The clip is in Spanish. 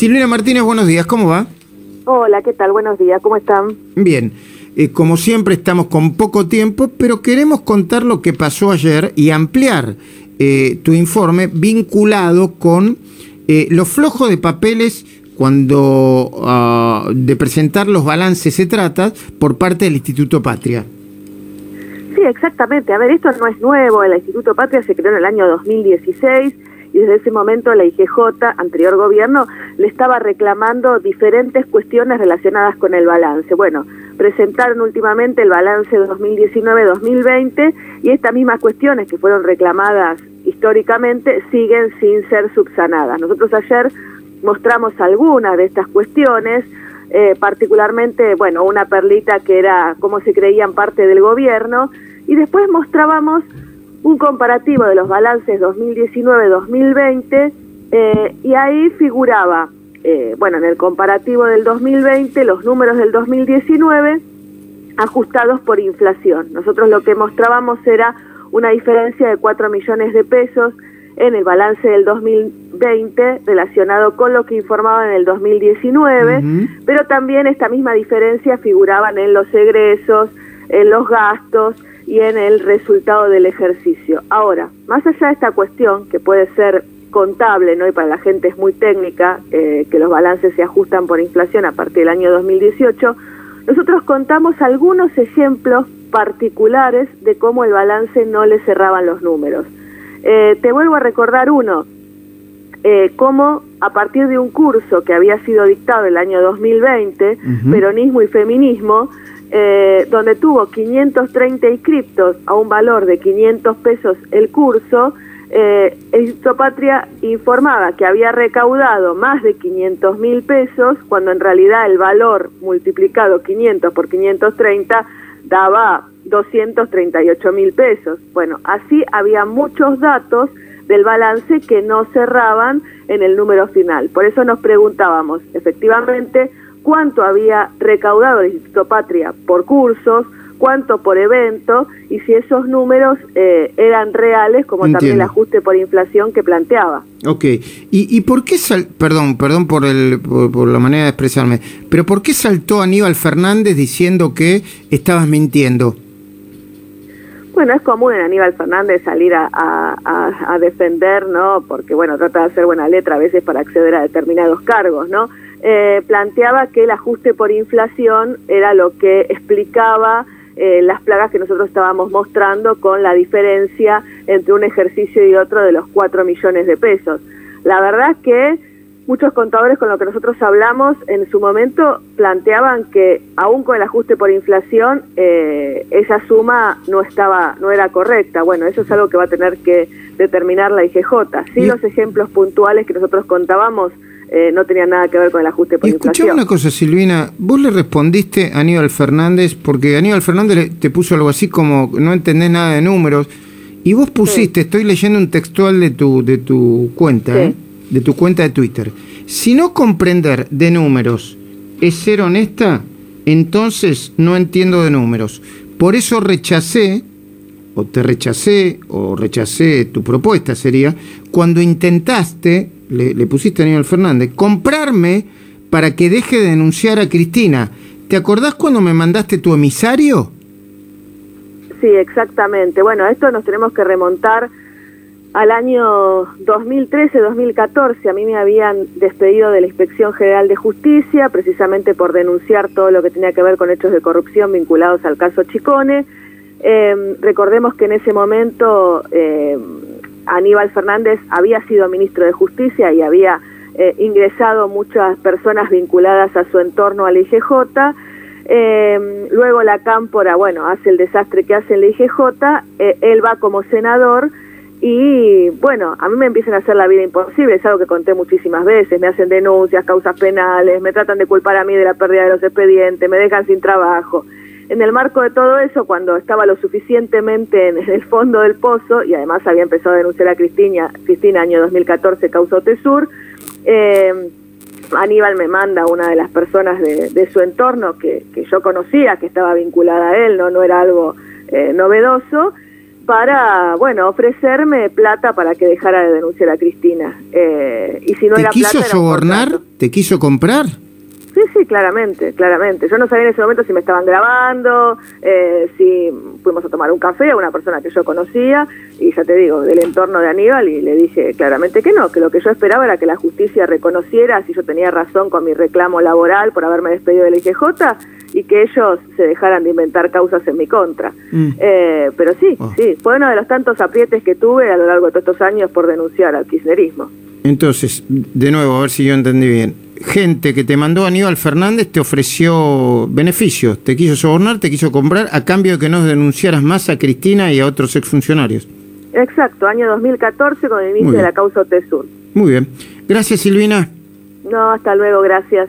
Silvina Martínez, buenos días, ¿cómo va? Hola, ¿qué tal? Buenos días, ¿cómo están? Bien, eh, como siempre estamos con poco tiempo, pero queremos contar lo que pasó ayer y ampliar eh, tu informe vinculado con eh, lo flojo de papeles cuando ah, de presentar los balances se trata por parte del Instituto Patria. Sí, exactamente. A ver, esto no es nuevo. El Instituto Patria se creó en el año 2016 y desde ese momento la IGJ, anterior gobierno, le estaba reclamando diferentes cuestiones relacionadas con el balance. Bueno, presentaron últimamente el balance 2019-2020 y estas mismas cuestiones que fueron reclamadas históricamente siguen sin ser subsanadas. Nosotros ayer mostramos algunas de estas cuestiones, eh, particularmente, bueno, una perlita que era cómo se creían parte del gobierno, y después mostrábamos un comparativo de los balances 2019-2020, eh, y ahí figuraba, eh, bueno, en el comparativo del 2020, los números del 2019 ajustados por inflación. Nosotros lo que mostrábamos era una diferencia de 4 millones de pesos en el balance del 2020 relacionado con lo que informaban en el 2019, pero también esta misma diferencia figuraban en los egresos, en los gastos y en el resultado del ejercicio. Ahora, más allá de esta cuestión, que puede ser contable, ¿no? y para la gente es muy técnica, eh, que los balances se ajustan por inflación a partir del año 2018, nosotros contamos algunos ejemplos particulares de cómo el balance no le cerraban los números. Eh, te vuelvo a recordar uno, eh, cómo a partir de un curso que había sido dictado el año 2020, Peronismo y Feminismo, eh, donde tuvo 530 inscriptos a un valor de 500 pesos el curso, eh, Patria informaba que había recaudado más de 500 mil pesos, cuando en realidad el valor multiplicado 500 por 530 daba 238 mil pesos. Bueno, así había muchos datos del balance que no cerraban en el número final. Por eso nos preguntábamos, efectivamente, cuánto había recaudado el Instituto Patria por cursos, cuánto por evento y si esos números eh, eran reales, como también el ajuste por inflación que planteaba. Ok, ¿y, y por qué, sal perdón, perdón por, el, por, la manera de expresarme, pero por qué saltó Aníbal Fernández diciendo que estabas mintiendo? Bueno, es común en Aníbal Fernández salir a, a, a, defender, ¿no? Porque, bueno, trata de hacer buena letra a veces para acceder a determinados cargos, ¿no? Eh, planteaba que el ajuste por inflación era lo que explicaba eh, las plagas que nosotros estábamos mostrando con la diferencia entre un ejercicio y otro de los 4 millones de pesos. La verdad que muchos contadores con los que nosotros hablamos en su momento planteaban que aún con el ajuste por inflación eh, esa suma no estaba no era correcta bueno eso es algo que va a tener que determinar la IGJ sí los ejemplos puntuales que nosotros contábamos eh, no tenía nada que ver con el ajuste por inflación. una cosa, Silvina, vos le respondiste a Aníbal Fernández, porque Aníbal Fernández te puso algo así como no entendés nada de números, y vos pusiste, estoy leyendo un textual de tu, de tu cuenta, ¿eh? de tu cuenta de Twitter. Si no comprender de números es ser honesta, entonces no entiendo de números. Por eso rechacé, o te rechacé, o rechacé tu propuesta sería, cuando intentaste le, pusiste a Aníbal Fernández, comprarme para que deje de denunciar a Cristina. ¿Te acordás cuando me mandaste tu emisario? Sí, exactamente. Bueno, esto nos tenemos que remontar al año 2013-2014. A mí me habían despedido de la Inspección General de Justicia precisamente por denunciar todo lo que tenía que ver con hechos de corrupción vinculados al caso Chicone. Eh, recordemos que en ese momento eh, Aníbal Fernández había sido ministro de Justicia y había eh, ingresado muchas personas vinculadas a su entorno al IGJ. Eh, luego la Cámpora, bueno, hace el desastre que hace el IGJ, eh, él va como senador y bueno, a mí me empiezan a hacer la vida imposible, es algo que conté muchísimas veces, me hacen denuncias, causas penales, me tratan de culpar a mí de la pérdida de los expedientes, me dejan sin trabajo en el marco de todo eso, cuando estaba lo suficientemente en el fondo del pozo, y además había empezado a denunciar a Cristina, Cristina año 2014, causó Tesur, eh, Aníbal me manda una de las personas de, su entorno que, yo conocía, que estaba vinculada a él, no, no era algo eh, novedoso, para, bueno, ofrecerme plata para que dejara de denunciar a Cristina. Eh, y si no ¿Te era quiso plata, sobornar? ¿Te quiso comprar? Sí, sí, claramente, claramente. Yo no sabía en ese momento si me estaban grabando, eh, si fuimos a tomar un café a una persona que yo conocía, y ya te digo, del entorno de Aníbal, y le dije claramente que no, que lo que yo esperaba era que la justicia reconociera si yo tenía razón con mi reclamo laboral por haberme despedido de la IGJ y que ellos se dejaran de inventar causas en mi contra. Mm. Eh, pero sí, Oh. sí, fue uno de los tantos aprietes que tuve a lo largo de todos estos años por denunciar al kirchnerismo. Entonces, de nuevo, a ver si yo entendí bien. Gente que te mandó Aníbal Fernández te ofreció beneficios, te quiso sobornar, te quiso comprar a cambio de que no denunciaras más a Cristina y a otros exfuncionarios. Exacto, año 2014 con el inicio de la causa OTESUR. Muy bien. Gracias, Silvina. No, hasta luego, gracias.